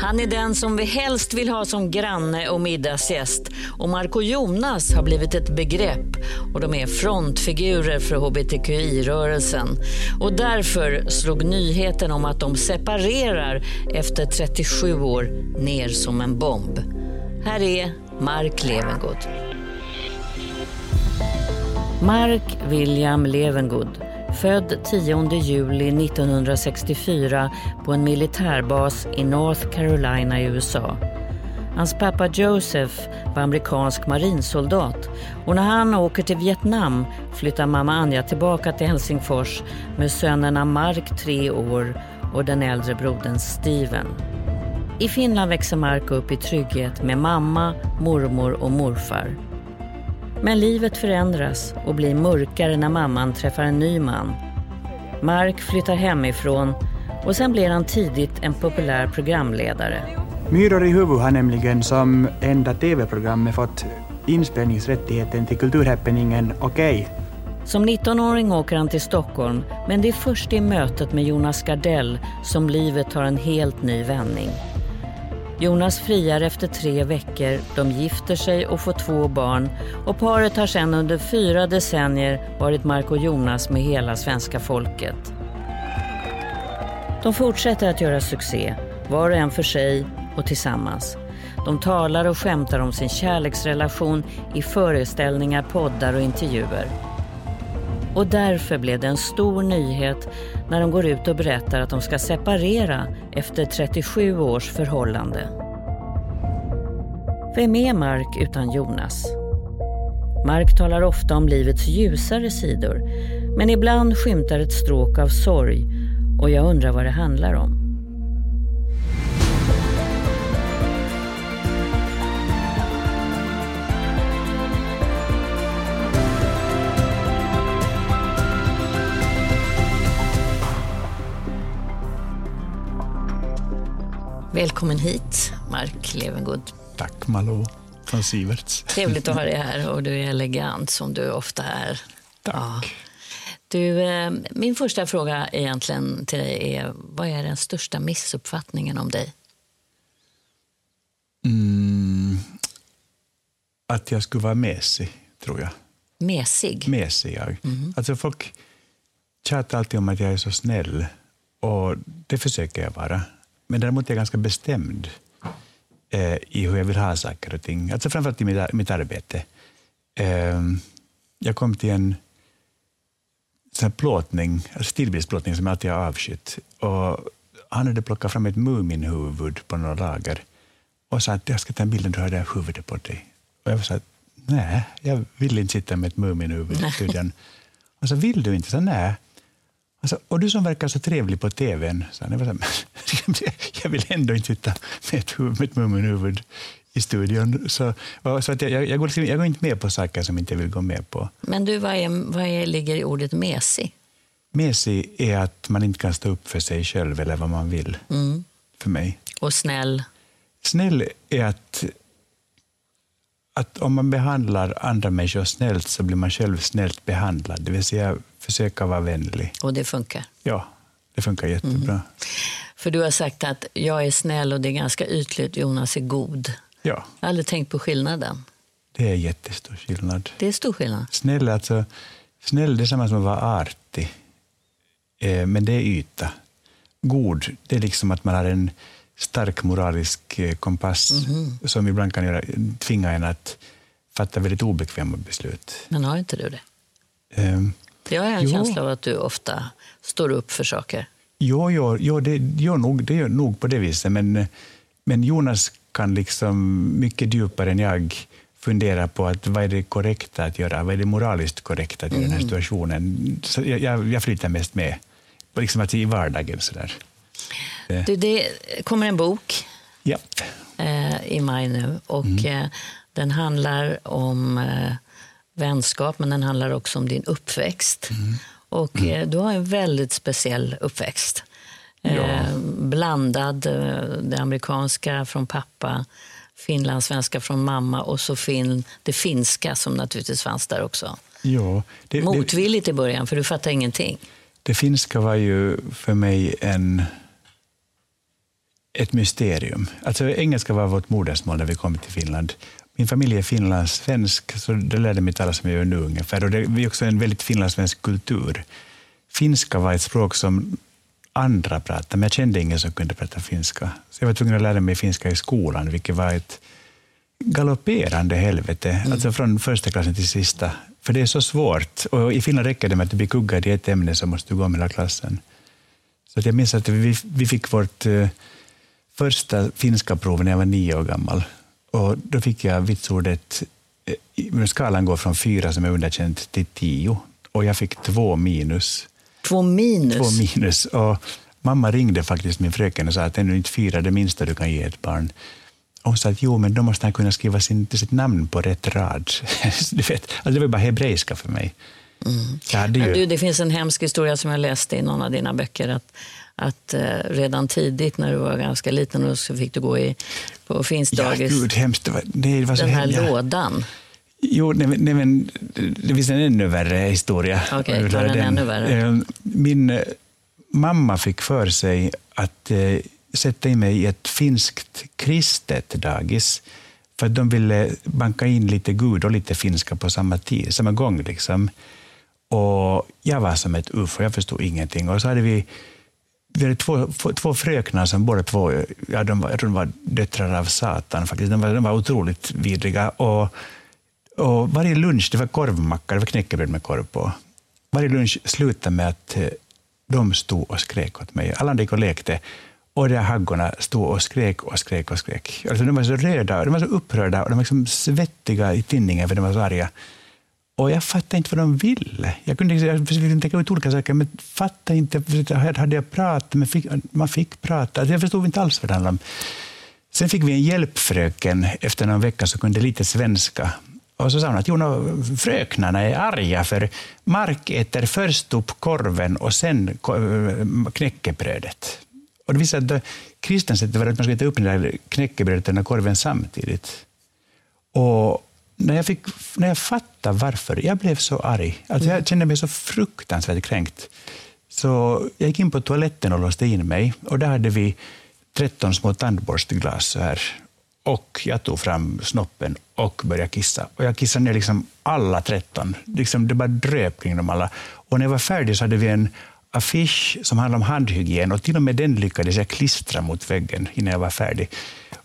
Han är den som vi helst vill ha som granne och middagsgäst. Och Marco Jonas har blivit ett begrepp och de är frontfigurer för hbtqi-rörelsen. Och därför slog nyheten om att de separerar efter 37 år ner som en bomb. Här är Mark Levengood. Mark William Levengood Född 10 juli 1964 på en militärbas i North Carolina i USA. Hans pappa Joseph var amerikansk marinsoldat och när han åker till Vietnam flyttar mamma Anja tillbaka till Helsingfors med sönerna Mark, tre år, och den äldre brodern Steven. I Finland växer Mark upp i trygghet med mamma, mormor och morfar. Men livet förändras och blir mörkare när mamman träffar en ny man. Mark flyttar hemifrån och sen blir han tidigt en populär programledare. Myror i huvudet har nämligen som enda TV-programmet fått inspelningsrättigheten till kulturhappeningen Okej. Okay. Som 19-åring åker han till Stockholm men det är först i mötet med Jonas Gardell som livet tar en helt ny vändning. Jonas friar efter tre veckor, de gifter sig och får två barn och paret har sedan under fyra decennier varit Mark och Jonas med hela svenska folket. De fortsätter att göra succé, var och en för sig och tillsammans. De talar och skämtar om sin kärleksrelation i föreställningar, poddar och intervjuer. Och därför blev det en stor nyhet när de går ut och berättar att de ska separera efter 37 års förhållande. Vem är Mark utan Jonas? Mark talar ofta om livets ljusare sidor men ibland skymtar ett stråk av sorg och jag undrar vad det handlar om. Välkommen hit, Mark Levengood. Tack Malou från Siverts. Trevligt att ha dig här och du är elegant som du ofta är. Tack. Ja. Du, eh, min första fråga egentligen till dig är, vad är den största missuppfattningen om dig? Mm, att jag skulle vara mesig, tror jag. Mesig? Mesig, jag. Mm. Alltså folk tjatar alltid om att jag är så snäll och det försöker jag vara. Men däremot är jag ganska bestämd eh, i hur jag vill ha saker och ting. Alltså framförallt i mitt, mitt arbete. Eh, jag kom till en sån plåtning, alltså stillbildsplåtning som jag alltid har avskytt. Och han hade plockat fram ett Muminhuvud på några lager och sa att jag ska ta en bild när du har det här huvudet på dig. Och jag sa att nej, jag vill inte sitta med ett Muminhuvud i studion. Och så vill du inte? Så nej. Alltså, och du som verkar så trevlig på tvn, så jag, var jag vill ändå inte sitta med ett, med ett mummenhuvud i studion. Så, så att jag, jag, går liksom, jag går inte med på saker som jag inte vill gå med på. Men du, vad, är, vad är, ligger i ordet mesig? Mesig är att man inte kan stå upp för sig själv eller vad man vill. Mm. För mig. Och snäll? Snäll är att, att om man behandlar andra människor snällt så blir man själv snällt behandlad. Det vill säga försöka vara vänlig. Och det funkar? Ja, det funkar jättebra. Mm. För du har sagt att jag är snäll och det är ganska ytligt, Jonas är god. Ja. Jag har aldrig tänkt på skillnaden. Det är jättestor skillnad. Det är stor skillnad? Snäll, alltså, snäll det är samma som att vara artig, eh, men det är yta. God, det är liksom att man har en stark moralisk eh, kompass mm som ibland kan göra, tvinga en att fatta väldigt obekväma beslut. Men har inte du det? Um, jag har en jo. känsla av att du ofta står upp för saker. Jo, jo, jo det, gör nog, det gör nog på det viset, men, men Jonas kan liksom mycket djupare än jag fundera på att vad är det korrekta att göra, vad är det moraliskt korrekta att göra mm. i den här mm. situationen. Så jag, jag flyttar mest med, liksom att i vardagen. Sådär. Du, det kommer en bok yep. eh, i maj nu och mm. eh, den handlar om eh, vänskap, men den handlar också om din uppväxt. Mm. Och mm. Eh, du har en väldigt speciell uppväxt. Ja. Eh, blandad, eh, det amerikanska från pappa, finlandssvenska från mamma och så fin, det finska som naturligtvis fanns där också. Ja, det, Motvilligt i början, för du fattade ingenting. Det finska var ju för mig en ett mysterium. Alltså, engelska var vårt modersmål när vi kom till Finland. Min familj är finlandssvensk, så det lärde mig tala som jag gör nu ungefär. Och det är också en väldigt finlandssvensk kultur. Finska var ett språk som andra pratade, men jag kände ingen som kunde prata finska. Så jag var tvungen att lära mig finska i skolan, vilket var ett galopperande helvete, mm. alltså från första klassen till sista. För det är så svårt. Och I Finland räcker det med att du blir kuggad i ett ämne så måste du gå med hela klassen. Så jag minns att vi, vi fick vårt uh, första finska prov när jag var nio år gammal. Och då fick jag vitsordet, uh, skalan går från fyra som är underkänt till tio. Och jag fick två minus. Två minus? Två minus. Och mamma ringde faktiskt min fröken och sa att ännu inte fyra det minsta du kan ge ett barn. Och hon sa att jo, men då måste han kunna skriva sin, sitt namn på rätt rad. du vet, alltså det var bara hebreiska för mig. Mm. Ju... du, det finns en hemsk historia som jag läste i någon av dina böcker. Att, att uh, redan tidigt när du var ganska liten så fick du gå i, på finsk dagis. Ja, gud, hemskt. Det var, det var så Den här hem, lådan. Jo, nej, nej, men det finns en ännu värre historia. Okej, okay, den, ännu värre. Eh, min eh, mamma fick för sig att sätta in mig i ett finskt kristet dagis. För att de ville banka in lite gud och lite finska på samma, tid, samma gång. Liksom. Och jag var som ett ufo, jag förstod ingenting. Och så hade vi, vi hade två, två fröknar som båda två, ja, de var, jag tror de var döttrar av Satan. faktiskt. De var, de var otroligt vidriga. Och, och varje lunch, det var korvmacka, det var knäckebröd med korv på. Varje lunch slutade med att eh, de stod och skrek åt mig. Alla andra gick och lekte. Och de haggorna stod och skrek och skrek och skrek. Alltså de var så röda, de var så upprörda och de var liksom svettiga i tinningen för de var så arga. Och jag fattade inte vad de ville. Jag kunde jag försökte tänka ut olika saker, men fattade inte. Hade jag pratat, men fick, man fick prata. Alltså, jag förstod inte alls vad det handlade om. Sen fick vi en hjälpfröken efter någon vecka som kunde lite svenska. Och så sa hon att jo, fröknarna är arga för Mark äter först upp korven och sen eh, knäckebrödet. Och det visade att kristna sättet var att man skulle äta upp knäckebrödet och korven samtidigt. Och när jag, fick, när jag fattade varför, jag blev så arg. Alltså jag kände mig så fruktansvärt kränkt. Så jag gick in på toaletten och låste in mig. Och där hade vi 13 små tandborstglas så här. Och jag tog fram snoppen och började kissa. Och jag kissade ner liksom alla 13. Liksom det bara dröp kring dem alla. Och när jag var färdig så hade vi en affisch som handlar om handhygien och till och med den lyckades jag klistra mot väggen innan jag var färdig.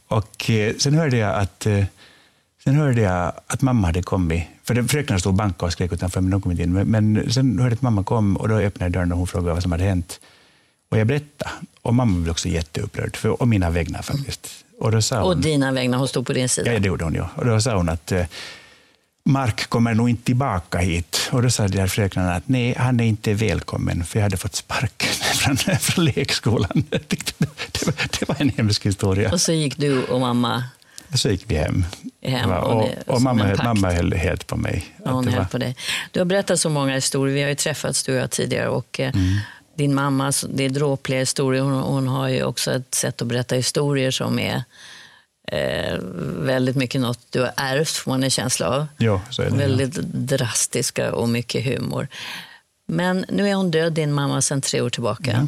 Och eh, sen hörde jag att eh, Sen hörde jag att mamma hade kommit, för fröknarna stod och bankade och skrek utanför, men de kom inte in. Men sen hörde jag att mamma kom och då öppnade dörren och hon frågade vad som hade hänt. Och jag berättade. Och mamma blev också jätteupprörd, för, och mina vägnar faktiskt. Och, då sa hon, och dina vägnar, hon stod på din sida? Ja, det gjorde hon. Ja. Och då sa hon att eh, Mark kommer nog inte tillbaka hit. Och då sa de här fröknarna att nej, han är inte välkommen, för jag hade fått sparken från, från lekskolan. Det var, det var en hemsk historia. Och så gick du och mamma så gick vi hem. hem och, och, och mamma, mamma höll helt på mig. Hon höll var... på dig. Du har berättat så många historier. Vi har ju träffats du och jag tidigare. Och, eh, mm. Din mamma, det är dråpliga historier. Hon, hon, har ju också ett sätt att berätta historier som är eh, väldigt mycket något du har ärvt, får man en känsla av. Ja, så är det, väldigt ja. drastiska och mycket humor. Men nu är hon död, din mamma, sedan tre år tillbaka. Mm.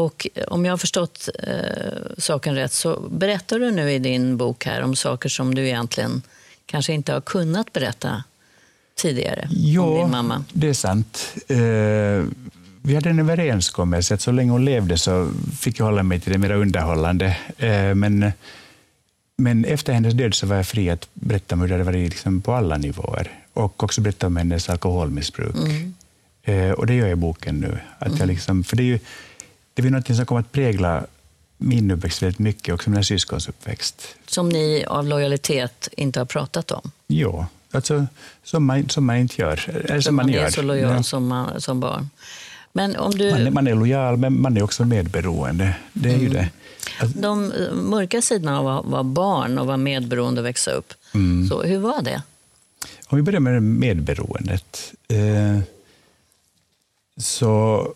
Och om jag har förstått eh, saken rätt så berättar du nu i din bok här om saker som du egentligen kanske inte har kunnat berätta tidigare jo, om din mamma. det är sant. Eh, vi hade en överenskommelse att så länge hon levde så fick jag hålla mig till det mer underhållande. Eh, men, men efter hennes död så var jag fri att berätta om hur det hade varit liksom på alla nivåer och också berätta om hennes alkoholmissbruk. Mm. Eh, och det gör jag i boken nu. Att mm. jag liksom, för det är ju, är något som kommer att prägla min uppväxt väldigt mycket, också mina syskons uppväxt. Som ni av lojalitet inte har pratat om? Jo, alltså, som, man, som man inte gör. Eller som man, man är gör. så lojal ja. som, man, som barn. Men om du... man, man är lojal, men man är också medberoende. Det är mm. ju det. Alltså... De eh, mörka sidorna av att vara barn och vara medberoende och växa upp, mm. så hur var det? Om vi börjar med medberoendet. Eh, så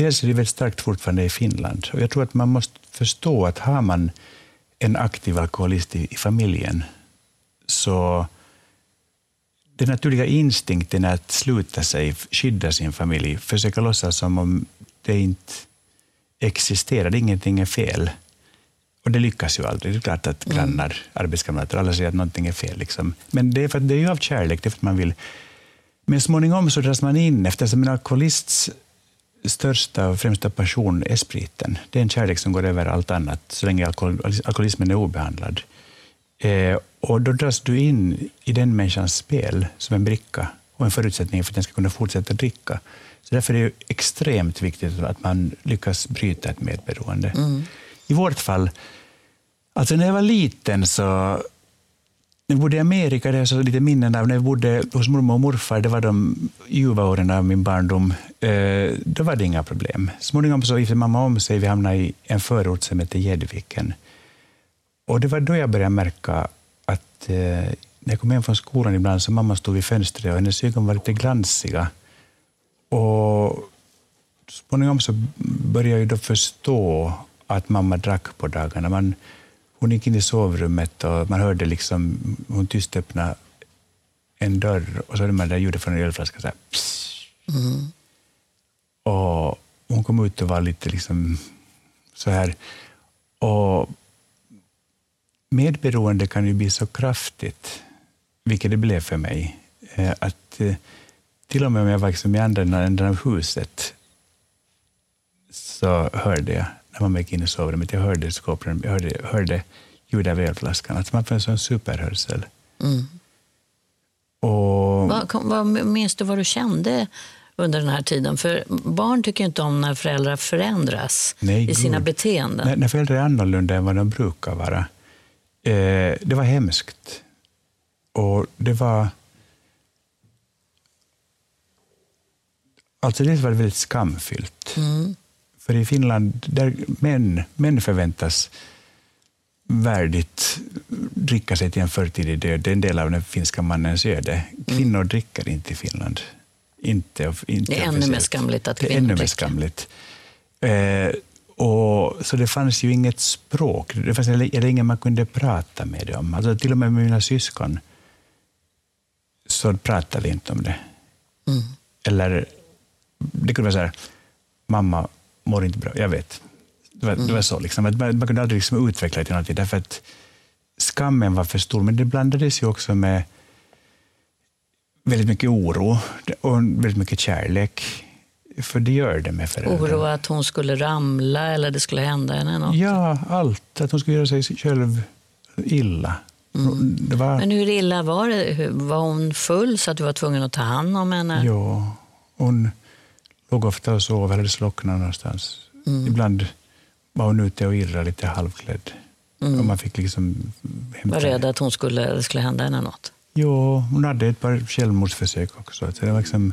dels är det väldigt starkt fortfarande i Finland. Och jag tror att man måste förstå att har man en aktiv alkoholist i, i familjen, så den naturliga instinkten är att sluta sig, skydda sin familj, försöka låtsas som om det inte existerar, ingenting är fel. Och det lyckas ju aldrig. Det är klart att grannar, mm. arbetskamrater, alla säger att någonting är fel. Liksom. Men det är, för, det är ju av kärlek, det är för att man vill. Men småningom så dras man in, eftersom en alkoholists största och främsta passion är spriten. Det är en kärlek som går över allt annat, så länge alkohol, alkoholismen är obehandlad. Eh, och då dras du in i den människans spel som en bricka och en förutsättning för att den ska kunna fortsätta dricka. Så därför är det extremt viktigt att man lyckas bryta ett medberoende. Mm. I vårt fall, alltså när jag var liten så när vi bodde i Amerika, det är så lite minnen av när vi bodde hos mormor och morfar, det var de ljuva åren av min barndom, eh, då var det inga problem. Småningom så gifte mamma om sig, vi hamnade i en förort som heter Gäddviken. Och det var då jag började märka att eh, när jag kom hem från skolan ibland så mamma stod vid fönstret och hennes ögon var lite glansiga. Och småningom så började jag då förstå att mamma drack på dagarna. Man, hon gick in i sovrummet och man hörde liksom hon tyst öppna en dörr och så hörde man det ljudet från en ölflaska. Så här, mm. Och hon kom ut och var lite liksom så här. Och medberoende kan ju bli så kraftigt, vilket det blev för mig, eh, att eh, till och med om jag var liksom i andra änden av huset så hörde jag, när man gick in i sovrummet, jag hörde jag hörde, hörde ljudet av ölflaskan. Alltså man får en sån superhörsel. Mm. Och, vad, vad minns du vad du kände under den här tiden? För barn tycker inte om när föräldrar förändras nej, i sina God. beteenden. När, när föräldrar är annorlunda än vad de brukar vara. Eh, det var hemskt. Och det var Alltså dels var det väldigt skamfyllt. Mm. För i Finland, där män, män förväntas värdigt dricka sig till en förtidig död. Det är en del av den finska mannens öde. Mm. Kvinnor mm. dricker inte i Finland. Inte, inte det är ännu mer skamligt att kvinnor dricker. Det är ännu mer skamligt. Eh, och, så det fanns ju inget språk, det fanns eller ingen man kunde prata med dem. Alltså, till och med med mina syskon så pratade vi inte om det. Mm. Eller det kunde vara så här, mamma mår inte bra, jag vet. Det var, mm. det var så. Liksom. Man, man kunde aldrig liksom utveckla det till någonting, därför att skammen var för stor, men det blandades ju också med väldigt mycket oro och väldigt mycket kärlek. För det gör det med föräldrar. Oro att hon skulle ramla eller det skulle hända henne något? Ja, allt. Att hon skulle göra sig själv illa. Mm. Var... Men hur illa var det? Var hon full så att du var tvungen att ta hand om henne? Ja, hon låg ofta och sov eller slocknade någonstans. Mm. Ibland var hon ute och irrade lite halvklädd. Mm. Och man fick liksom hämta var rädd att hon skulle, det skulle hända henne något? Jo, hon hade ett par självmordsförsök också. Så det, var liksom,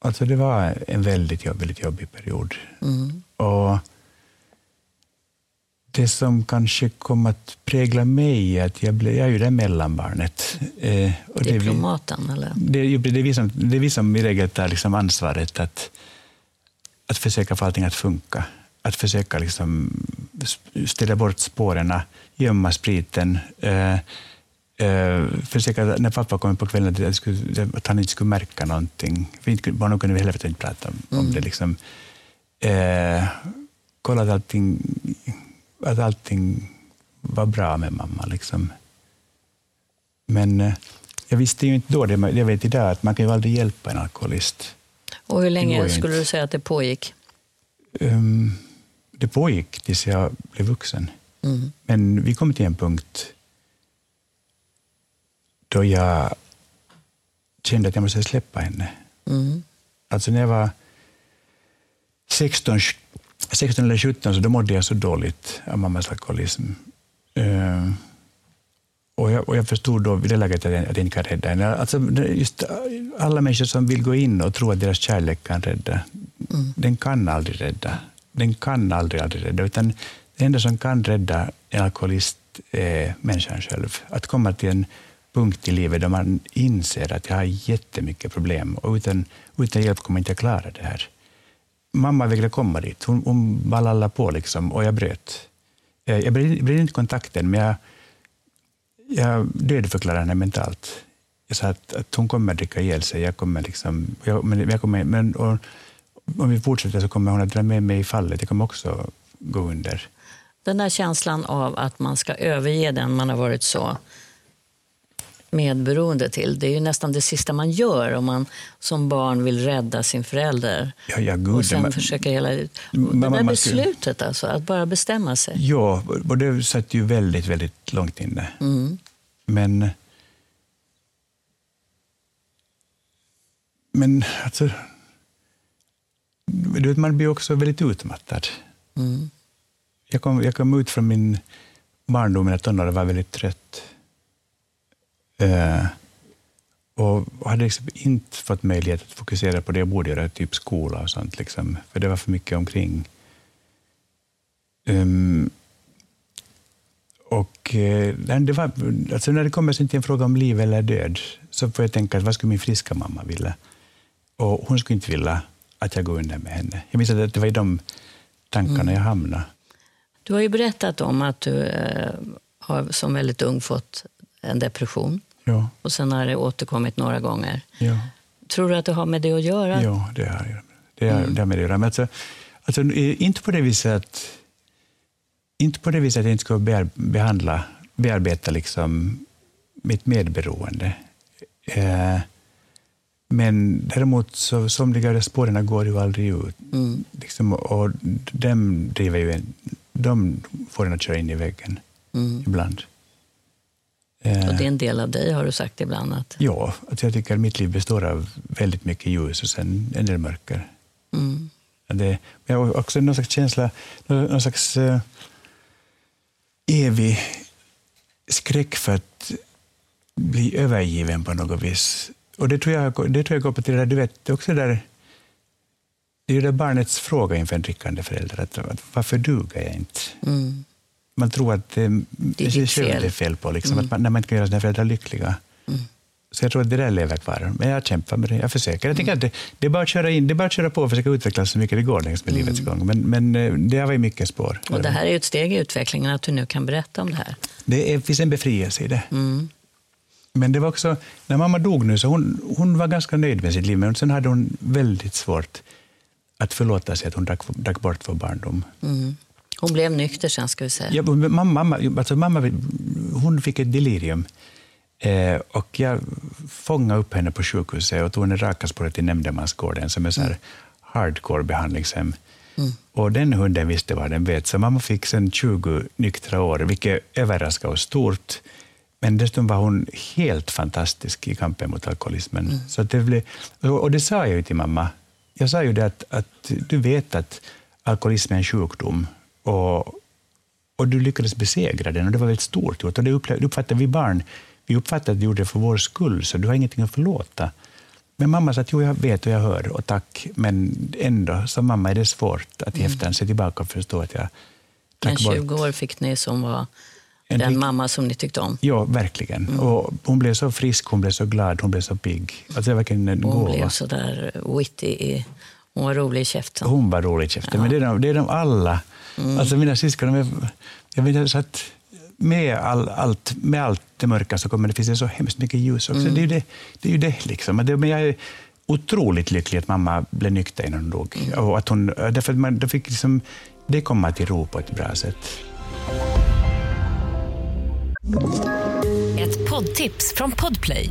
alltså det var en väldigt jobbig, väldigt jobbig period. Mm. Och det som kanske kom att prägla mig är att jag, blev, jag är ju det mellanbarnet. Eh, och Diplomaten, det eller? Det, det, är vi som, det är vi som i regel tar liksom ansvaret att, att försöka få allting att funka. Att försöka liksom ställa bort spåren, gömma spriten. Eh, eh, försöka, när pappa kom på kvällen, att, skulle, att han inte skulle märka någonting. För barnen kunde vi heller inte prata om, mm. om det. Liksom. Eh, kolla att allting att allting var bra med mamma. Liksom. Men eh, jag visste ju inte då, det, jag vet idag, att man kan ju aldrig hjälpa en alkoholist. Och hur länge skulle du säga att det pågick? Um, det pågick tills jag blev vuxen. Mm. Men vi kom till en punkt då jag kände att jag måste släppa henne. Mm. Alltså när jag var 16, 16 eller 17 så då mådde jag så dåligt av mammas alkoholism. Uh, och jag, och jag förstod då vid det läget att jag, att jag inte kan rädda henne. Alltså, just alla människor som vill gå in och tro att deras kärlek kan rädda, mm. den kan aldrig rädda. Den kan aldrig, aldrig rädda. Utan det enda som kan rädda en alkoholist är människan själv. Att komma till en punkt i livet där man inser att jag har jättemycket problem och utan, utan hjälp kommer jag inte klara det här mamma vägrade komma dit. Hon, hon ballade på liksom, och jag bröt. Eh, jag bröt, inte kontakten, men jag, jag dödförklarade henne mentalt. Jag sa att, att hon kommer att dricka ihjäl sig. Jag kommer liksom, jag, men, jag kommer, men, och, om vi fortsätter så kommer hon att dra med mig i fallet. Jag kommer också gå under. Den där känslan av att man ska överge den man har varit så medberoende till. Det är ju nästan det sista man gör om man som barn vill rädda sin förälder. Ja, ja, gud, och sen man, försöka hela... Det man- där beslutet alltså, att bara bestämma sig. Ja, och det satt ju väldigt, väldigt långt inne. Mm. Men... Men alltså... Du vet, man blir också väldigt utmattad. Mm. Jag kom, jag kom ut från min barndom när tonåren och var väldigt trött. Eh, och hade liksom inte fått möjlighet att fokusera på det jag borde göra, typ skola och sånt. Liksom, för det var för mycket omkring. Ehm, och eh, det var, alltså när det kommer till en fråga om liv eller död, så får jag tänka, vad skulle min friska mamma vilja? Och hon skulle inte vilja att jag går under med henne. Jag minns att det var i de tankarna jag hamnade. Du har ju berättat om att du eh, har som väldigt ung fått en depression Ja, och sen har det återkommit några gånger. ja. Tror du att det har med det att göra? Ja, det har. Det har, det har med det att göra. Men alltså, alltså, eh, inte på det viset att inte på det viset att jag inte ska bear, behandla, bearbeta liksom mitt medberoende. Eh, men däremot så somliga av spåren går ju aldrig ut. Mm. Liksom, och dem driver ju en, de får en att köra in i väggen Mm. ibland. Eh, Och det är en del av dig har du sagt ibland. Att, Ja, alltså jag tycker att mitt liv består av väldigt mycket ljus och sen en del mörker. mm. Det, jag har också någon slags känsla, någon slags uh, evig skräck för att bli övergiven på något vis. Och det tror jag, det tror jag går på till det där, du vet, det också där, det är ju det barnets fråga inför en drickande förälder, att, att varför duger jag inte? Mm. Man tror att det, det är själv fel. det är fel på, liksom, att man, när man inte kan göra sina föräldrar lyckliga. Så jag tror att det där lever kvar. Men jag kämpar med det, jag försöker. Jag tycker att det, det, är bara att köra in, det är bara att köra på och försöka utvecklas så mycket det går längs med livets gång. Men, men eh, det har varit mycket spår. Och det här är ett steg i utvecklingen, att du nu kan berätta om det här. Det är, finns en befrielse i det. Mm. Men det var också, när mamma dog nu, så hon, hon var ganska nöjd med sitt liv, men sen hade hon väldigt svårt att förlåta sig att hon drack, drack bort vår barndom. Mm. Hon blev nykter sen, ska vi säga. Ja, mamma, mamma, alltså mamma hon fick ett delirium. Eh, och jag fångade upp henne på sjukhuset och tog henne raka spåret till Nämndemansgården som är så här hardcore behandlingshem. Och den hunden visste vad den vet, så mamma fick sen 20 nyktra år, vilket överraskade oss stort. Men dessutom var hon helt fantastisk i kampen mot alkoholismen. Så att det blev, och det sa jag ju till mamma. Jag sa ju det att, att du vet att alkoholism är en sjukdom. Och, och du lyckades besegra den och det var väldigt stort gjort. Och det uppfattade vi barn. Vi uppfattade att du gjorde det för vår skull, så du har ingenting att förlåta. Men mamma sa att jo, jag vet och jag hör och tack, men ändå, som mamma är det svårt att i efterhand se tillbaka och förstå att jag drack bort. 20 år fick ni som var En den mamma som ni tyckte om. Ja, verkligen. Och hon blev så frisk, hon blev så glad, hon blev så pigg. Alltså, det var verkligen en hon gåva. blev så där witty. Hon var rolig i käften. Hon var rolig i käften, men det är de, det är de alla. Alltså mina syskon, är, jag vet så att med, all, allt, med allt det mörka så kommer det finnas så hemskt mycket ljus också. Det är ju det. det, är ju det liksom. Men det men jag är otroligt lycklig att mamma blev nykter innan hon dog. Och att hon, därför att man, då fick liksom, det komma till ro på ett bra sätt. Ett poddtips från Podplay.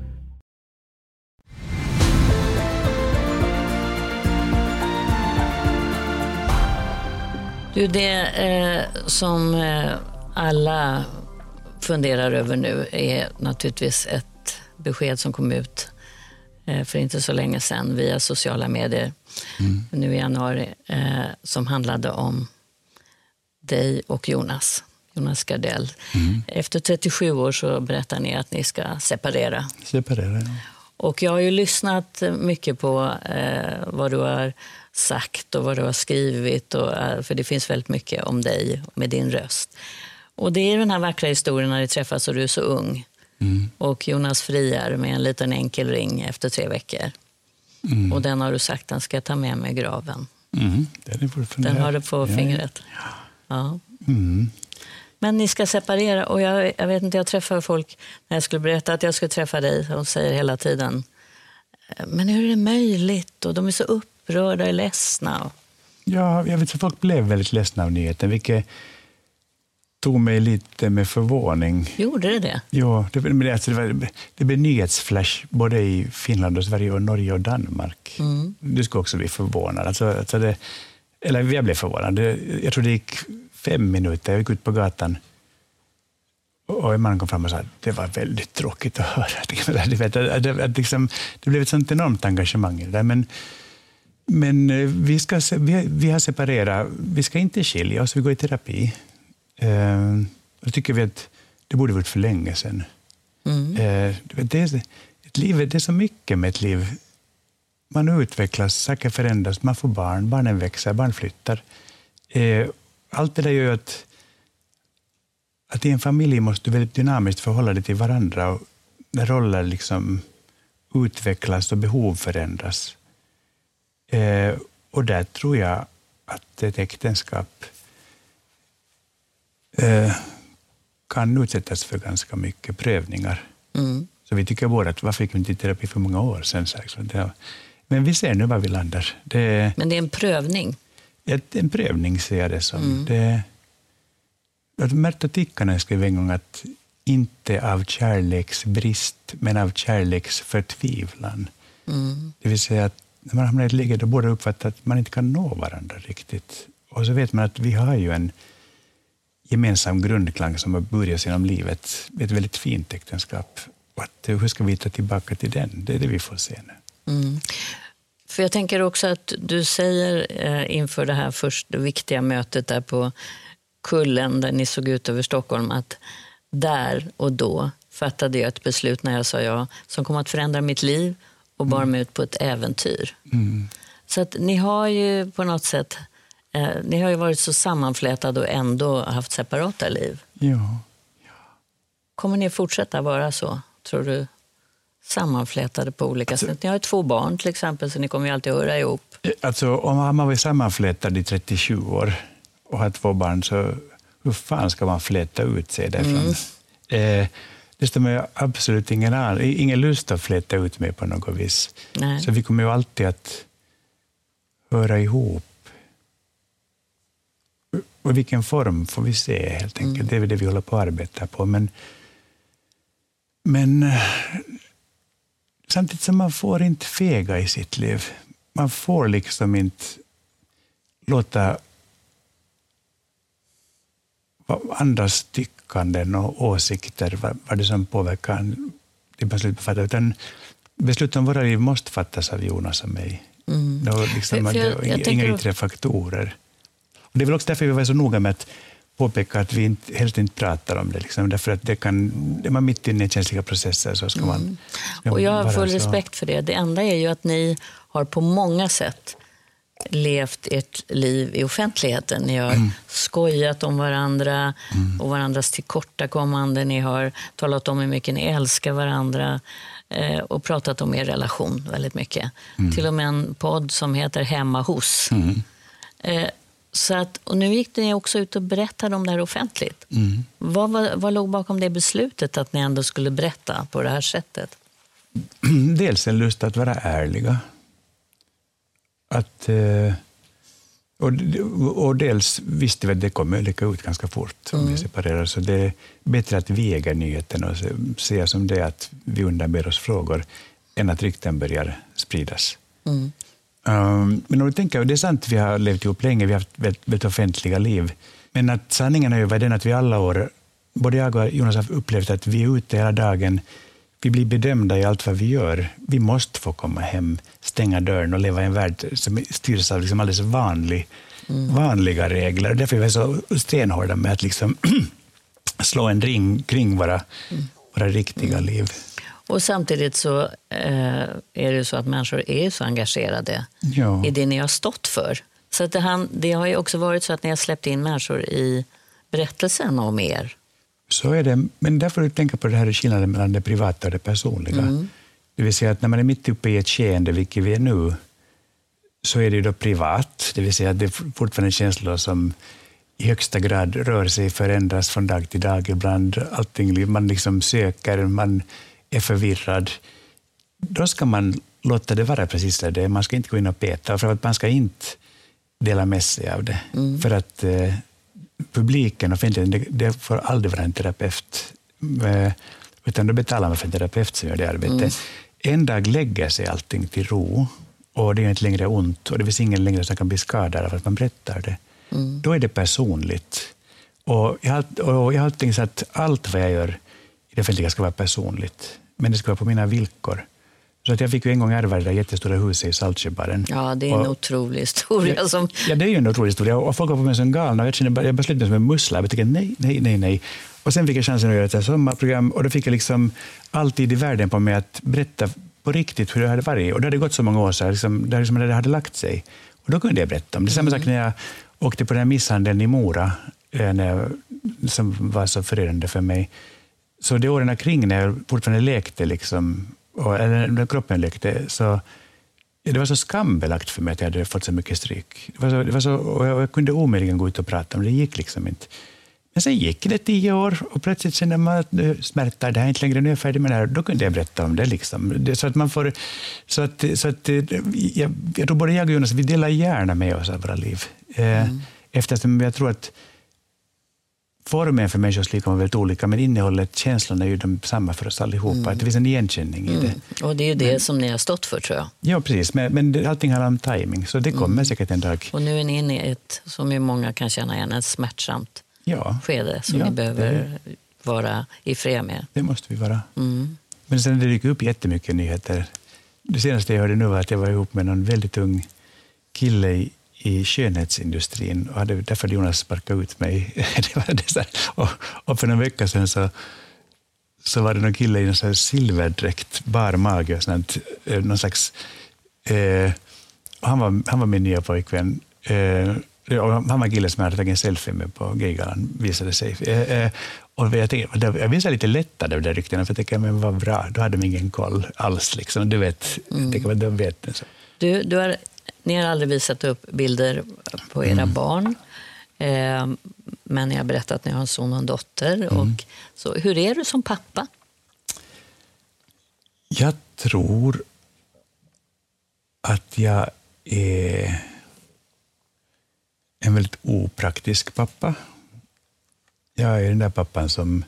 Du, det eh, som eh, alla funderar över nu är naturligtvis ett besked som kom ut eh, för inte så länge sedan via sociala medier nu i januari eh, som handlade om dig och Jonas, Jonas Gardell. Efter 37 år så berättar ni att ni ska separera. Separera, ja. Och jag har ju lyssnat mycket på eh, vad du har sagt och vad du har skrivit. Och, eh, för det finns väldigt mycket om dig med din röst. Och det är den här vackra historien när ni träffas och du är så ung. Mm. Och Jonas friar med en liten enkel ring efter tre veckor. Mm. Och den har du sagt, den ska jag ta med mig i graven. Mm. Den, den har du på fingret. Ja. Mm. Men ni ska separera. Och jag, jag vet inte, jag träffar folk när jag skulle berätta att jag skulle träffa dig. De säger hela tiden, men hur är det möjligt? Och de är så upprörda och ledsna. Ja, jag vet att folk blev väldigt ledsna av nyheten, vilket tog mig lite med förvåning. Gjorde det det? Ja, det, det, alltså det, var, det blev nyhetsflash både i Finland, och Sverige, och Norge och Danmark. Mm. Du skulle också bli förvånad. Alltså, alltså det, eller jag blev förvånad. Jag tror det gick fem minuter. Jag gick ut på gatan och en man kom fram och sa att det var väldigt tråkigt att höra. Det, vet, det, liksom, det blev ett sånt enormt engagemang i det där. Men, men eh, vi, ska, vi, vi har separerat. Vi ska inte skilja oss, vi går i terapi. Eh, då tycker vi att det borde varit för länge sedan. Mm. Eh, det, är, ett liv, det är så mycket med ett liv. Man utvecklas, saker förändras, man får barn, barnen växer, barn flyttar. Eh, allt det där gör att, att i en familj måste du väldigt dynamiskt förhålla dig till varandra. Och roller liksom utvecklas och behov förändras. Eh, och där tror jag att ett äktenskap eh, kan utsättas för ganska mycket prövningar. Mm. Så vi tycker båda att varför gick vi inte i terapi för många år sedan? Men vi ser nu var vi landar. Det, Men det är en prövning? en prövning ser jag det som. Mm. Det, Märta Tikkanen skrev en gång att inte av kärleksbrist, men av kärleksförtvivlan. Mm. Det vill säga att när man hamnar i ett läge då båda uppfattar att man inte kan nå varandra riktigt. Och så vet man att vi har ju en gemensam grundklang som har börjat genom livet, ett väldigt fint äktenskap. Att, eh, hur ska vi ta tillbaka till den? Det är det vi får se nu. Mm. För jag tänker också att du säger eh, inför det här första viktiga mötet där på Kullen, där ni såg ut över Stockholm, att där och då fattade jag ett beslut när jag sa ja, som kom att förändra mitt liv och bar mig ut på ett äventyr. Mm. Så att ni har ju på något sätt eh, ni har ju varit så sammanflätade och ändå haft separata liv. Ja. ja. Kommer ni fortsätta vara så, tror du? sammanflätade på olika alltså, sätt. Ni har ju två barn till exempel, så ni kommer ju alltid höra ihop. Alltså, om man varit sammanflätad i 37 år och har två barn, så hur fan ska man fläta ut sig därifrån? Mm. Eh, Dessutom har jag absolut ingen, ingen lust att fläta ut mig på något vis. Nej. Så vi kommer ju alltid att höra ihop. Och vilken form får vi se, helt enkelt. Mm. Det är det vi håller på att arbeta på. Men, men Samtidigt som man får inte fega i sitt liv. Man får liksom inte låta andras tyckanden och åsikter vara det som påverkar det beslut vi fattar. Utan beslut om våra liv måste fattas av Jonas och mig. Mm. Det, liksom, jag, jag, jag inga yttre faktorer. Och det är väl också därför vi var så noga med att påpeka att vi inte, helst inte pratar om det. Liksom, därför att det kan, är man mitt inne i känsliga processer så ska man... Ska och jag har full så. respekt för det. Det enda är ju att ni har på många sätt levt ert liv i offentligheten. Ni har mm. skojat om varandra mm. och varandras tillkortakommanden. Ni har talat om hur mycket ni älskar varandra eh, och pratat om er relation väldigt mycket. Mm. Till och med en podd som heter Hemma hos. Mm. Eh, så att, och nu gick ni också ut och berättade om det här offentligt. Mm. Vad, vad, vad låg bakom det beslutet att ni ändå skulle berätta på det här sättet? Dels en lust att vara ärliga. Att, eh, och, och dels visste vi att det kommer läcka ut ganska fort om mm. vi separerar, så det är bättre att vi äger nyheten och se som det att vi undanber oss frågor, än att rykten börjar spridas. Mm. Um, men om du tänker, det är sant, vi har levt ihop länge, vi har haft väldigt, väldigt offentliga liv. Men att sanningen är ju den att vi alla år, både jag och Jonas har upplevt att vi är ute hela dagen, vi blir bedömda i allt vad vi gör. Vi måste få komma hem, stänga dörren och leva i en värld som styrs av liksom alldeles vanlig, mm. vanliga regler. Därför är vi så stenhårda med att liksom slå en ring kring våra, mm. våra riktiga mm. liv. Och samtidigt så eh, är det så att människor är så engagerade Ja. i det ni har stått för. Så att det, han, det har ju också varit så att ni har släppt in människor i berättelsen om er. Så är det, men där får du tänka på det här skillnaden mellan det privata och det personliga. Det vill säga att när man är mitt uppe i ett skeende, vilket vi är nu, så är det ju då privat, det vill säga att det är fortfarande känslor som i högsta grad rör sig, förändras från dag till dag ibland. Allting, man liksom söker, man är förvirrad. Då ska man låta det vara precis där det är. Man ska inte gå in och peta, för att man ska inte dela med sig av det. För att eh, publiken, offentligheten, det, det får aldrig vara en terapeut. Eh, utan då betalar man för en terapeut som gör det arbetet. En dag lägger sig allting till ro och det är inte längre ont och det finns ingen längre som kan bli skadad av att man berättar det. Då är det personligt. Och jag, och jag har sagt att allt vad jag gör i det offentliga ska vara personligt. Men det ska vara på mina villkor. Så att jag fick ju en gång ärva det där jättestora huset i Saltsjöbaden. Ja, det är en Och- otrolig historia. Som, Ja, det är ju en otrolig historia. Och folk var på mig som galna. Jag, kände jag beslutade mig som en mussla. Jag tänkte nej, nej, nej, nej. Och sen fick jag chansen att göra ett sommarprogram och då fick jag liksom alltid i världen på mig att berätta på riktigt hur det hade varit. Och det hade gått så många år så här, liksom, det liksom det hade lagt sig. Och då kunde jag berätta om det. Samma sak när jag åkte på den här misshandeln i Mora, eh, när jag, som var så förödande för mig. Så de åren kring när jag fortfarande lekte, liksom, och, eller när kroppen lekte, så det var så skambelagt för mig att jag hade fått så mycket stryk. Det var så, det var så, och jag, kunde omöjligen gå ut och prata om det. Det gick liksom inte. Men sen gick det tio år och plötsligt kände man att nu smärtar det här inte längre, nu är jag färdig med det här. Då kunde jag berätta om det. Liksom. det så att man får, så att, så att, eh, jag, jag tror både jag och Jonas, vi delar gärna med oss av våra liv. Eh, Eftersom jag tror att formen för människors liv kan vara väldigt olika, men innehållet, känslorna är ju de samma för oss allihopa. Att det finns en igenkänning i det. och det är ju det som ni har stått för, tror jag. Ja, precis. Men, men det- allting handlar om timing, så det kommer säkert en dag. Och nu är ni inne i ett, som ju många kan känna igen, ett smärtsamt Ja, skede som Ja, ni behöver vara i fred med. det måste vi vara. Mm. Men sen det dyker upp jättemycket nyheter. Det senaste jag hörde nu var att jag var ihop med någon väldigt ung kille i, i skönhetsindustrin och hade, därför Jonas sparkat ut mig. det var det och, och för någon vecka sedan så, så var det någon kille i en sån silverdräkt, bar mage och sånt, eh, någon slags... Eh, han, var, han var min nya pojkvän. Eh, han var en kille som jag hade tagit en selfie med på Gaygalan, visade sig. Eh, eh, och jag, tänkte, jag blev så lite lättad av de ryktena, för jag tänkte, men vad bra, då hade de ingen koll alls. Liksom. Du vet, jag tänkte, de vet. Så. Du, du har, ni har aldrig visat upp bilder på era barn. Eh, men ni har berättat att ni har en son och en dotter. Och, så, hur är du som pappa? Jag tror att jag är en väldigt opraktisk pappa. Jag är den där pappan som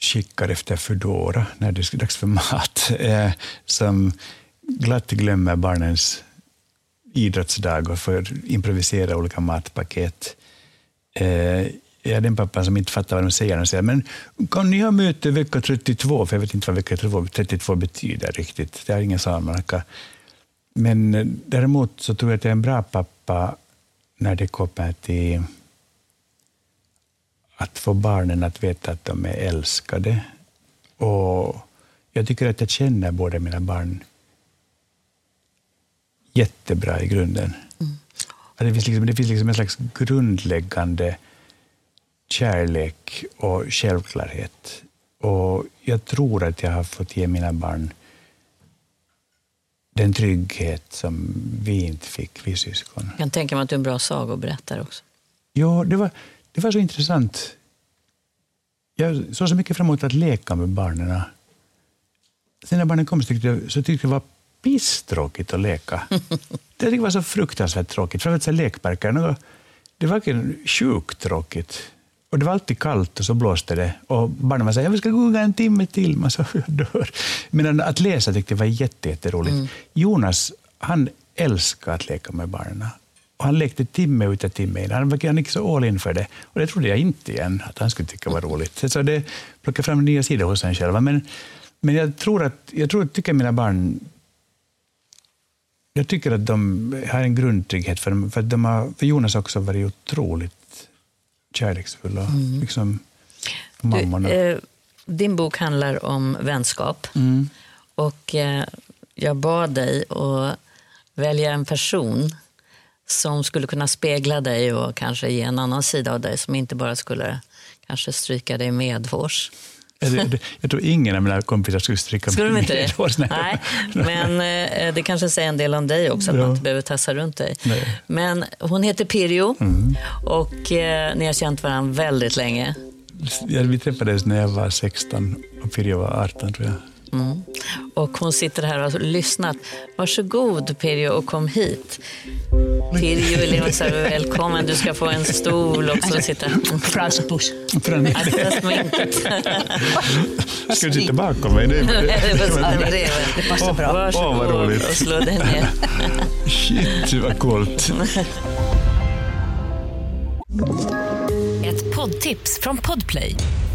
skickar efter Foodora när det är dags för mat. Eh, som glatt glömmer barnens idrottsdag och får improvisera olika matpaket. Eh, jag är den pappan som inte fattar vad de säger. De säger, men kan ni ha möte vecka 32? För jag vet inte vad vecka 32 betyder riktigt. Det har ingen almanacka. Men eh, däremot så tror jag att jag är en bra pappa när det kommer till att få barnen att veta att de är älskade. Och jag tycker att jag känner båda mina barn jättebra i grunden. Att Det finns, liksom, det finns liksom en slags grundläggande kärlek och självklarhet. Och jag tror att jag har fått ge mina barn den trygghet som vi inte fick, vi syskon. Jag kan tänka mig att du är en bra sagoberättare också. Ja, det var, det var så intressant. Jag såg så mycket fram emot att leka med barnen. Sen när barnen kom så tyckte jag, så tyckte jag var pisstråkigt att leka. det jag var så fruktansvärt tråkigt. Framförallt så här lekparker. något- Det var verkligen sjukt tråkigt. Och det var alltid kallt och så blåste det. Och barnen var så här, vi ska gå en timme till. Man så, jag dör. Men att läsa tyckte jag var jätte, jätteroligt. Jonas, han älskar att leka med barnen. Och han lekte timme ut och timme in. Han var- han gick så all in för det. Och det trodde jag inte igen, att han skulle tycka var roligt. Så det plockade fram nya sidor hos honom själva. Men, men jag tror att, jag tror, tycker mina barn jag tycker att de har en grundtrygghet, för, dem, för, de har, för Jonas har också varit otroligt kärleksfull. Och liksom, mammorna. Du, eh, din bok handlar om vänskap. Och eh, jag bad dig att välja en person som skulle kunna spegla dig och kanske ge en annan sida av dig som inte bara skulle kanske stryka dig medhårs. Jag, tror ingen av mina kompisar skulle stryka Skulle de inte det? nej. Nej, men eh, det kanske säger en del om dig också, att Ja. man inte behöver tassa runt dig. Nej. Men hon heter Pirjo och eh, ni har känt varandra väldigt länge. Ja, vi träffades när jag var 16 och Pirjo var 18 tror jag. Och hon sitter här och har lyssnat. Varsågod Pirjo och kom hit. Pirjo Eleonsa, välkommen. Du ska få en stol och så sitta... Franspuss. Akta sminket. Ska du sitta bakom mig? Det är, är passar bra. Varsågod Åh, vad roligt. och slå dig ner. Shit, vad coolt. Ett poddtips från Podplay.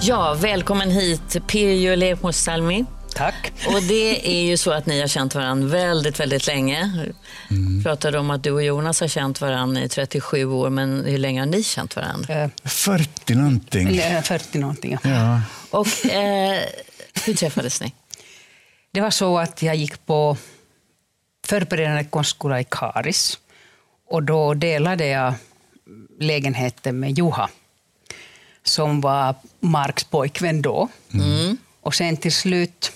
Ja, välkommen hit Pirjo Lekmosalmi. Tack. Och det är ju så att ni har känt varandra väldigt, väldigt länge. Mm. pratade om att du och Jonas har känt varandra i 37 år, men hur länge har ni känt varandra? Eh, 40 någonting. Eller 40 någonting. Ja. Ja. Och eh, hur träffades ni? Det var så att jag gick på förberedande konstskola i Karis. Och då delade jag lägenheten med Juha, som var Marks pojkvän då. Och sen till slut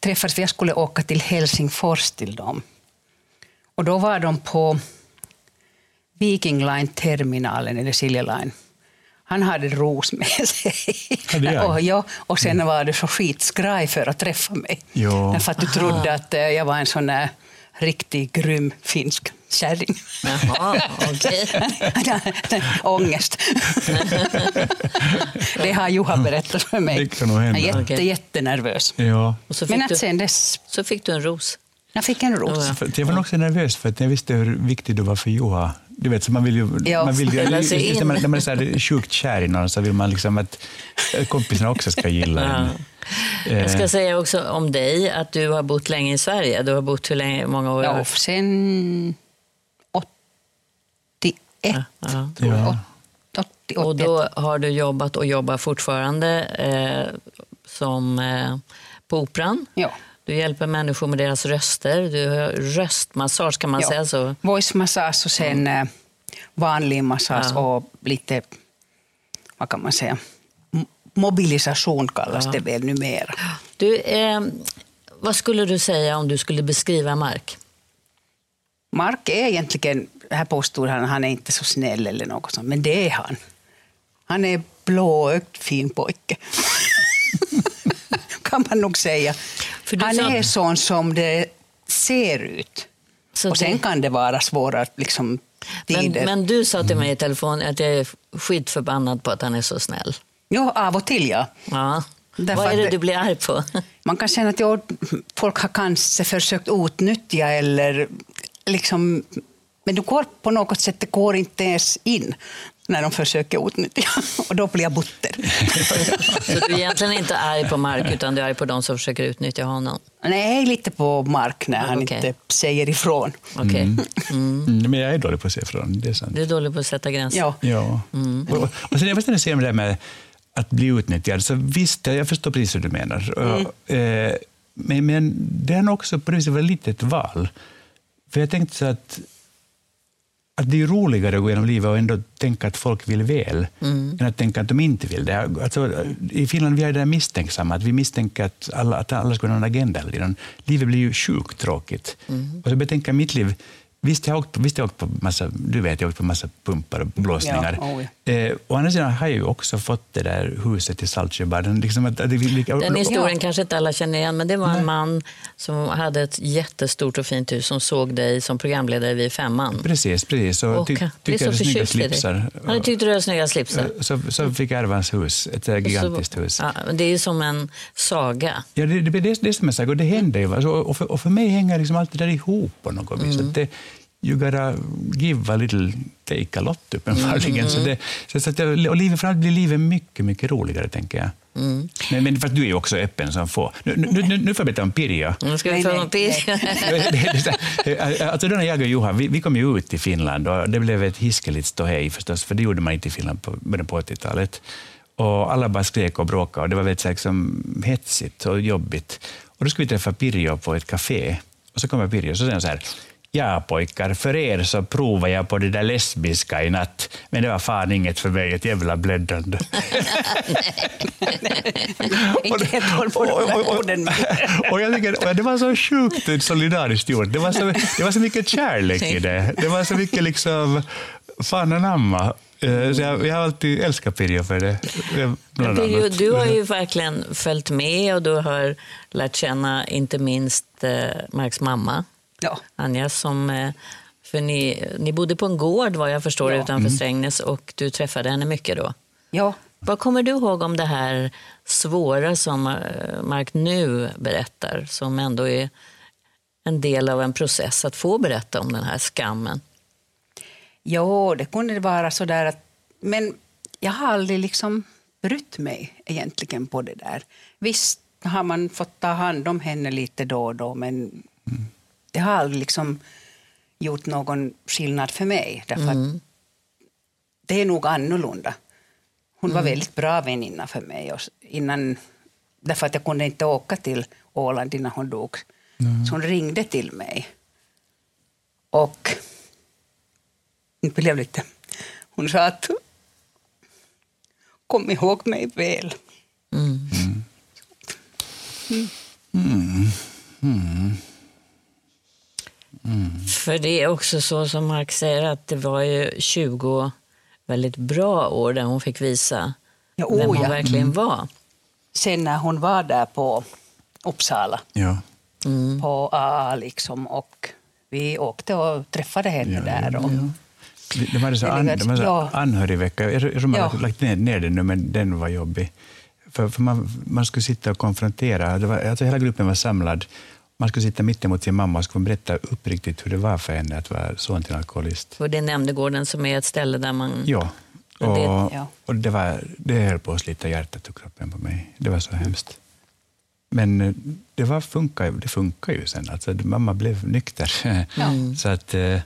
träffades vi. Jag skulle åka till Helsingfors till dem. Och då var de på Viking Line-terminalen, eller Silja Line. Han hade ros med sig. Hade och, ja, och sen var det så skitskraj för att träffa mig. Ja. Därför att du trodde att eh, jag var en sån där riktig grym finsk kärring. Jaha, okej. Ångest. det har Juha berättat för mig. Det kan nog hända. Jag är jätte, Okej. jättenervös. Ja. Och så Men att du, sen dess, så fick du en ros. jag fick en ros. Jag var nog också nervös för att jag visste hur viktig du var för Joha. Du vet, så man vill ju... Ja. Man vill ju när man, när man är så här sjukt kär i någon så vill man liksom att kompisarna också ska gilla en. Jag ska Eh, säga också om dig att du har bott länge i Sverige. Du har bott hur länge, många år? Ja, sen 81. Ja. tror jag. Ja. 80, Och 81. då har du jobbat och jobbar fortfarande eh, som eh, på Operan. Ja. Du hjälper människor med deras röster. Du har röstmassage kan man Ja. säga så. Voice massage och sen eh, vanlig massage Ja. och lite, vad kan man säga, mobilisation kallas Ja. det väl numera. Du, eh, vad skulle du säga om du skulle beskriva Mark? Mark är egentligen, här påstod han, han är inte så snäll eller något sånt, men det är han. Han är blåögd fin pojke. kan man nog säga. Du Han sa- är sån som det ser ut. Så och sen det- kan det vara svåra liksom, men, tider. men du sa till mig i telefon att jag är skitförbannad på att han är så snäll. Jo, av och till ja. Ja. Därför Vad är det du blir arg på? Man kan känna att ja, folk har kanske försökt utnyttja eller liksom... Men det går på något sätt, det går inte ens in när de försöker utnyttja. Och då blir jag butter. Så du är egentligen inte arg på Mark utan du är arg på de som försöker utnyttja honom? Nej, lite på mark när han Okej. inte säger ifrån. Okej. mm, men jag är dålig på att se från, det är sant. Du är dålig på att sätta gränser. Ja. Ja. Och, och sen jag säga om det där med att bli utnyttjad, så visst, jag förstår precis vad du menar. Och, eh, men, men det har nog också på det viset lite ett val. För jag tänkte så att, att det är roligare att gå genom livet och ändå tänka att folk vill väl, än att tänka att de inte vill det. Alltså, I Finland vi är det där misstänksamma, att vi misstänker att alla, att alla ska ha en agenda. Livet blir ju sjukt tråkigt. Och så betänker mitt liv, Visst, jag har åkt, visst, jag har åkt på massa, du vet, jag har åkt på massa pumpar och blåsningar. Ja, eh, å andra sidan har jag ju också fått det där huset i Saltsjöbaden. Liksom att, att det, det, Den historien kanske inte alla känner igen, men det var en man som hade ett jättestort och fint hus som såg dig som programledare vid femman. Precis, precis. Och, Och ty, tyckte så jag hade snygga slipsar. Han tyckte du hade snygga slipsar. Så, så fick jag ärva hans hus, ett gigantiskt Så- hus. Ja, men det är ju som en saga. Ja, det, det, det, det är som jag sa, och det händer ju. Alltså, och, för, och för mig hänger liksom allt det där ihop på något vis. Att det, you gotta give a little, take a lot, uppenbarligen. Så det, så, så att, och livet, framförallt blir livet mycket, mycket roligare, tänker jag. Men, men för att du är ju också öppen som få. Nu, nu, nu, nu får jag berätta om Pirjo. Nu ska vi Nej, få nej, någon pir. Det- det- det- alltså då när jag och Johan, vi, vi kom ju ut till Finland och det blev ett hiskeligt ståhej förstås, för det gjorde man inte i Finland på, början på 80-talet. Och alla bara skrek och bråkade och det var väldigt liksom, hetsigt och jobbigt. Och då skulle vi träffa Pirjo på ett café och så kommer Pirjo och så säger han så här Ja pojkar, för er så provar jag på det där lesbiska i natt, men det var fan inget för mig, ett jävla bläddande. Inte helt håll på de där orden. men- och jag tycker, och det var så sjukt solidariskt gjort. Det var, så, det var så mycket kärlek i det. Det var så mycket liksom, fan anamma. Eh, Så jag, jag har alltid älskat Pirjo för det. Pirjo, du har ju verkligen följt med och du har lärt känna inte minst eh, Marks mamma, Ja. Anja, som... Eh, för ni, ni bodde på en gård vad jag förstår Ja. utanför Strängnäs och du träffade henne mycket då. ja, Vad kommer du ihåg om det här svåra som eh, Mark nu berättar, som ändå är en del av en process att få berätta om den här skammen? Jo, det kunde vara så där att... Men jag har aldrig liksom brytt mig egentligen på det där. Visst har man fått ta hand om henne lite då och då, men det har aldrig liksom gjort någon skillnad för mig. Därför att det är nog annorlunda. Hon var väldigt bra väninna för mig. Och innan, därför att jag kunde inte åka till Åland innan hon dog. Så hon ringde till mig. Och nu blev lite... Hon sa att kom ihåg mig väl. För det är också så som Mark säger att det var ju 20 väldigt bra år där hon fick visa Ja, vem oh hon ja. verkligen var. Sen när hon var där på Uppsala, Ja. på AA liksom, och vi åkte och träffade henne Ja, där. Och, Det det var så, an, det var så ja. anhörigvecka. Jag tror jag tror man Ja. har lagt ner, ner den nu, men den var jobbig. För, för man, man skulle sitta och konfrontera. Det var, alltså hela gruppen var samlad. Man skulle sitta mitt emot sin mamma och skulle berätta uppriktigt hur det var för henne att vara son till en alkoholist. För det är Nämndegården som är ett ställe där man... Ja. Men det- Och, ja. och det, var, det höll på att slita hjärtat ur kroppen på mig. Det var så hemskt. Men eh, det, var funkar, ju- det funkar ju sen. Alltså, mamma blev nykter. så att, eh,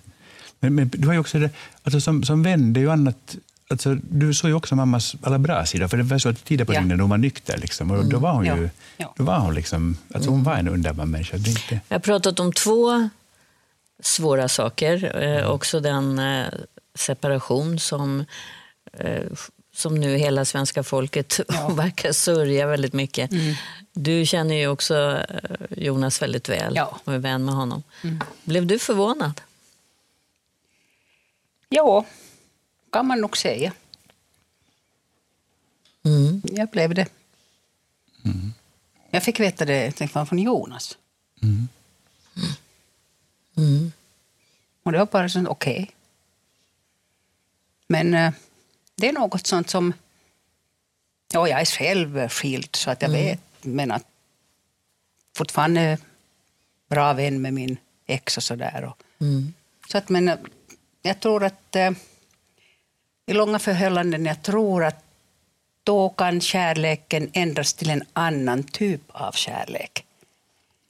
men, men du har ju också det, alltså som, som vän, det är ju annat. Alltså, du såg ju också mammas alla bra sidor. För det var så att tider på Ja. dygnet när hon var nykter. Liksom, och då var hon ju... Ja. Ja. Då var hon liksom, alltså hon var en underbar människa. Det inte, Jag har pratat om två svåra saker. Eh, också den eh, separation som, eh, som nu hela svenska folket verkar sörja väldigt mycket. Du känner ju också eh, Jonas väldigt väl Ja. och är vän med honom. Blev du förvånad? Ja, kan man nog säga. Mm. Jag blev det. Jag fick veta det tänkte man, från Jonas. Och det var bara sånt, okej. Men eh, det är något sånt som... Ja, jag är själv skild, så att jag vet. Men att fortfarande bra vän med min ex och sådär. Och, Så att, men eh, jag tror att eh, i långa förhållanden, jag tror att då kan kärleken ändras till en annan typ av kärlek.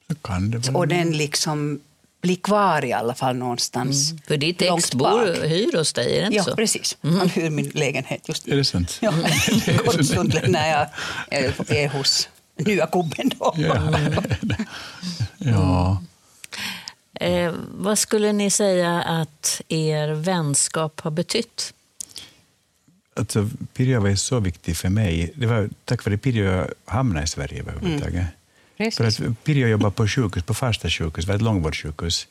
så kan det vara. Och den liksom blir kvar i alla fall någonstans. För ditt ex bor, hyr hos dig, är det inte Ja, så? precis. Han hyr min lägenhet just Är nu. det sant? Ja, en kort stund när jag är- är hos nya gubben. Då. Ja. Eh, vad skulle ni säga att er vänskap har betytt? Alltså, Pirjo var så viktig för mig. Det var tack vare Pirjo jag hamnade i Sverige överhuvudtaget. Precis. För att Pirjo jobbade på sjukhus, på Farsta sjukhus, var ett långvårdssjukhus.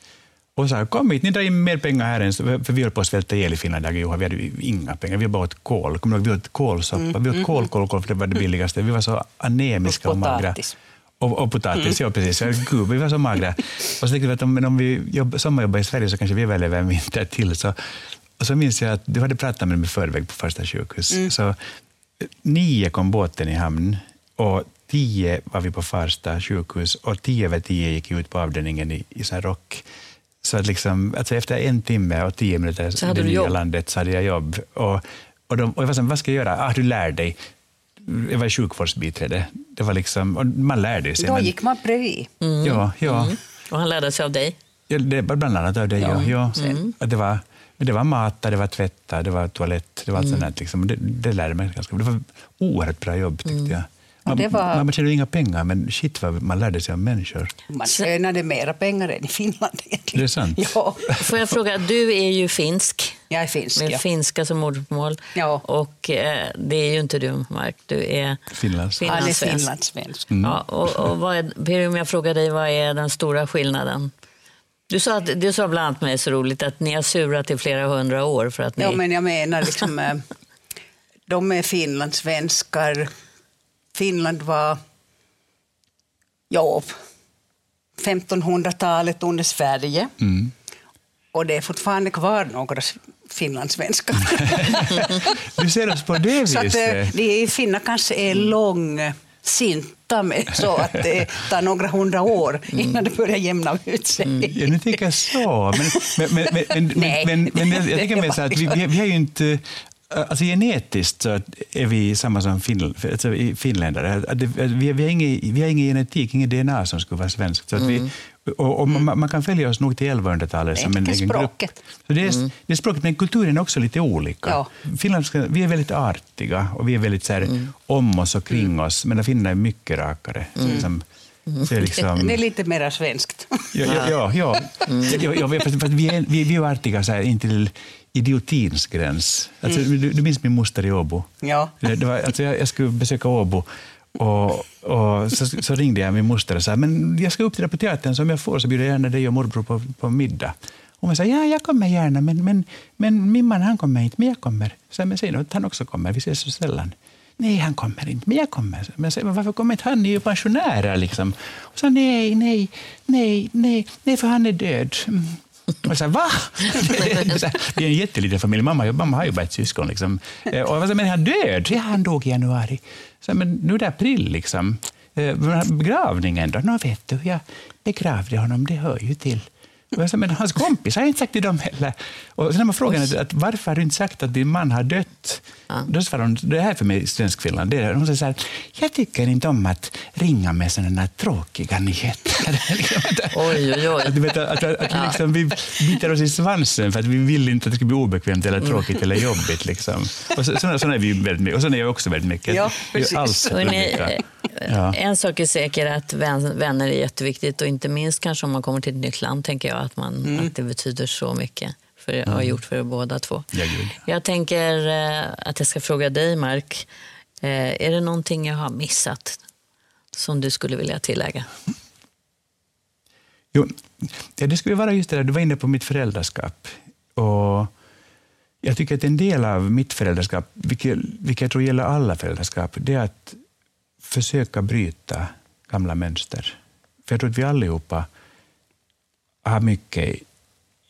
och sa kom hit, ni drar in mer pengar här än för vi höll på att svälta ihjäl i Finland, jag och vi hade ju inga pengar, vi bara åt kål. Kommer du ihåg, vi åt kålsoppa, vi åt kål, kål, kål, för det var det billigaste. Vi var så anemiska och, Och magra. Och, och potatis, ja precis. Gud, vi var så magra. Och så tänkte vi att om, om vi jobb, sommarjobbar i Sverige så kanske vi överlever en vinter till. Så, och så minns jag att du hade pratat med mig i förväg på första sjukhus. Så, nio kom båten i hamn och tio var vi på Farsta sjukhus och tio över tio gick ut på avdelningen i, i sån rock. Så att liksom, alltså efter en timme och tio minuter Så i det nya jobb. landet så hade jag jobb. Och, och, de, och jag var så vad ska jag göra? Ah, du lär dig. Jag var sjukvårdsbiträde. Det var liksom, man lärde sig. Då men- gick man bredvid. Ja, ja. Och han lärde sig av dig. Ja, det var bland annat av det. Ja. Ja. Mm. Och det, var, men det var mata, det var tvätta, det var toalett, det var allt sånt där. Liksom. Det, det lärde mig ganska Det var oerhört bra jobb tyckte jag. Man, det var- man, tjänade ju inga pengar, men shit vad man lärde sig om människor. Man tjänade mera pengar än i Finland egentligen. Det är sant. Ja, Får jag fråga, du är ju finsk, jag är finsk. med Ja. finska som modersmål. Ja. Och eh, det är ju inte du, Mark. Du är Finlands. Fin- Han är Finlandssvensk. finlandssvensk. Ja, och, och vad är, om jag frågar dig, vad är den stora skillnaden? Du sa, att, du sa bland annat mig så roligt att ni har surat i flera hundra år för att ni... Ja, men jag menar liksom, eh, de är finlandssvenskar. Finland var, ja, 1500-talet under Sverige. Mm. Och det är fortfarande kvar några finlandssvenskar. Du ser oss på det så att eh, viset. de finna kanske är långsinta med så att det tar några hundra år innan det börjar jämna ut sig. Ja, nu tänker jag så. Men, men, men, men, men, Nej. men, men jag, tänker mig så att vi, vi, vi har ju inte... Alltså genetiskt så är vi samma som alltså finländare. Vi, vi, har ingen, vi har ingen genetik, ingen DNA som skulle vara svenskt. Så att vi, och, och man, man kan följa oss nog till 1100-talet som en Det är egen grupp. Så det, är, det är språket, men kulturen är också lite olika. Ja. Vi är väldigt artiga och vi är väldigt så här, om oss och kring oss, men finnarna är mycket rakare. Så liksom, så är liksom, Det är lite mer svenskt. Ja, ja, ja, ja. ja, ja, ja fast, fast vi, är, vi, vi är artiga så här, in till idiotins gräns. Alltså, du, du minns min moster i Åbo? Ja. Det, det var, alltså, jag, jag skulle besöka Åbo och, och så, så ringde jag min moster och sa men jag ska uppträda på teatern, så om jag får så bjuder jag gärna dig och morbror på, på middag. Och hon sa ja, jag kommer gärna, men, men, men min man han kommer inte, men jag kommer. Så men säg att han också kommer, vi ses så sällan. Nej, han kommer inte, men jag kommer. Men, sa, men varför kommer inte han? Ni är ju pensionärer. Liksom. Och så nej, nej, nej, nej, nej, för han är död. Och jag sa, va? Vi är en jätteliten familj. Mamma, mamma har ju bara ett syskon. Liksom. Eh, Och jag sa, men är han död? Ja, han dog i januari. Så, men nu är det april. Liksom. Eh, Begravningen då? Nå, vet du, jag begravde honom, det hör ju till. Och jag sa, men hans kompis har jag inte sagt till dem heller. Och sen när man frågar att varför har du inte sagt att din man har dött? Då svarar hon, det här är för mig i Svenskfinland, det är, hon säger så här, jag tycker inte om att ringa med sådana tråkiga nyheter. Oj, oj, oj. Att, vet, att, att, att vi, liksom, vi biter oss i svansen för att vi vill inte att det ska bli obekvämt eller tråkigt eller jobbigt. Liksom. Och så, såna, såna är vi väldigt mycket. Och såna är jag också väldigt mycket. Ja, precis. allt Ja. En sak är säker, att vän, vänner är jätteviktigt och inte minst kanske om man kommer till ett nytt land, tänker jag, att, man, att det betyder så mycket. För det har gjort för båda två. Ja. Jag tänker eh, att jag ska fråga dig, Mark. Eh, är det någonting jag har missat som du skulle vilja tillägga? Jo, det skulle vara just det där, du var inne på mitt föräldraskap. Och jag tycker att en del av mitt föräldraskap, vilket, vilket jag tror gäller alla föräldraskap, det är att försöka bryta gamla mönster. För jag tror att vi allihopa har mycket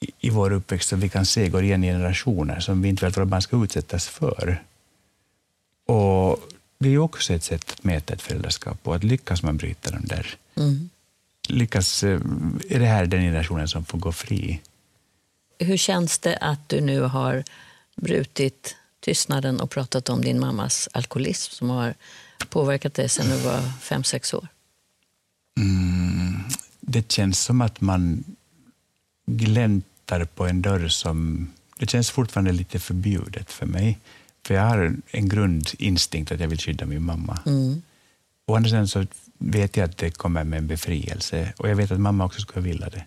i, i vår uppväxt som vi kan se går igen i generationer som vi inte vill att våra barn ska utsättas för. Och det är också ett sätt att mäta ett föräldraskap på, att lyckas man bryta de där lyckas, eh, är det här den generationen som får gå fri? Hur känns det att du nu har brutit tystnaden och pratat om din mammas alkoholism som har påverkat dig sedan du var fem sex år? Det känns som att man gläntar på en dörr som... Det känns fortfarande lite förbjudet för mig. För jag har en grundinstinkt att jag vill skydda min mamma. Å andra sidan så vet jag att det kommer med en befrielse och jag vet att mamma också skulle vilja det.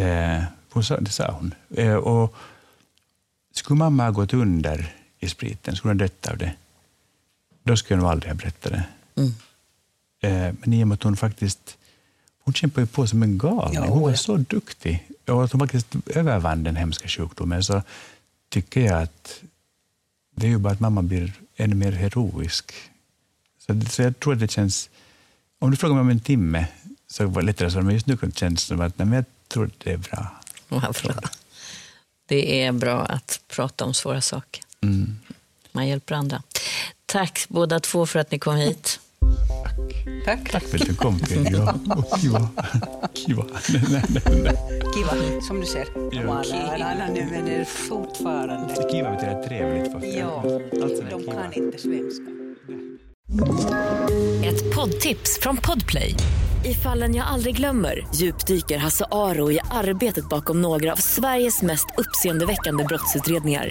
Eh, hon sa, det sa hon. Eh, och skulle mamma ha gått under i spriten, skulle hon ha dött av det, då skulle jag nog aldrig ha berättat det. Eh, men i och med att hon faktiskt hon kämpade ju på som en galning. Hon var så duktig. och att hon faktiskt övervann den hemska sjukdomen så tycker jag att det är ju bara att mamma blir ännu mer heroisk. Så, så jag tror att det känns... Om du frågar mig om en timme så var det lättare så, men just nu känns det som att nej, jag tror att det är bra. Vad bra. Det är bra att prata om svåra saker. Mm. Man hjälper andra. Tack båda två för att ni kom hit. Tack. Tack för att du kom, Kiva. Kiva. Kiva. Nej, nej, nej, nej. Kiva, som du ser. Ja. Alla nu men det är fortfarande. Kiva betyder trevligt för Ja, Alltså, de Kiva. kan inte svenska. Ett poddtips från Podplay. I fallen jag aldrig glömmer djupdyker Hasse Aro i arbetet bakom några av Sveriges mest uppseendeväckande brottsutredningar.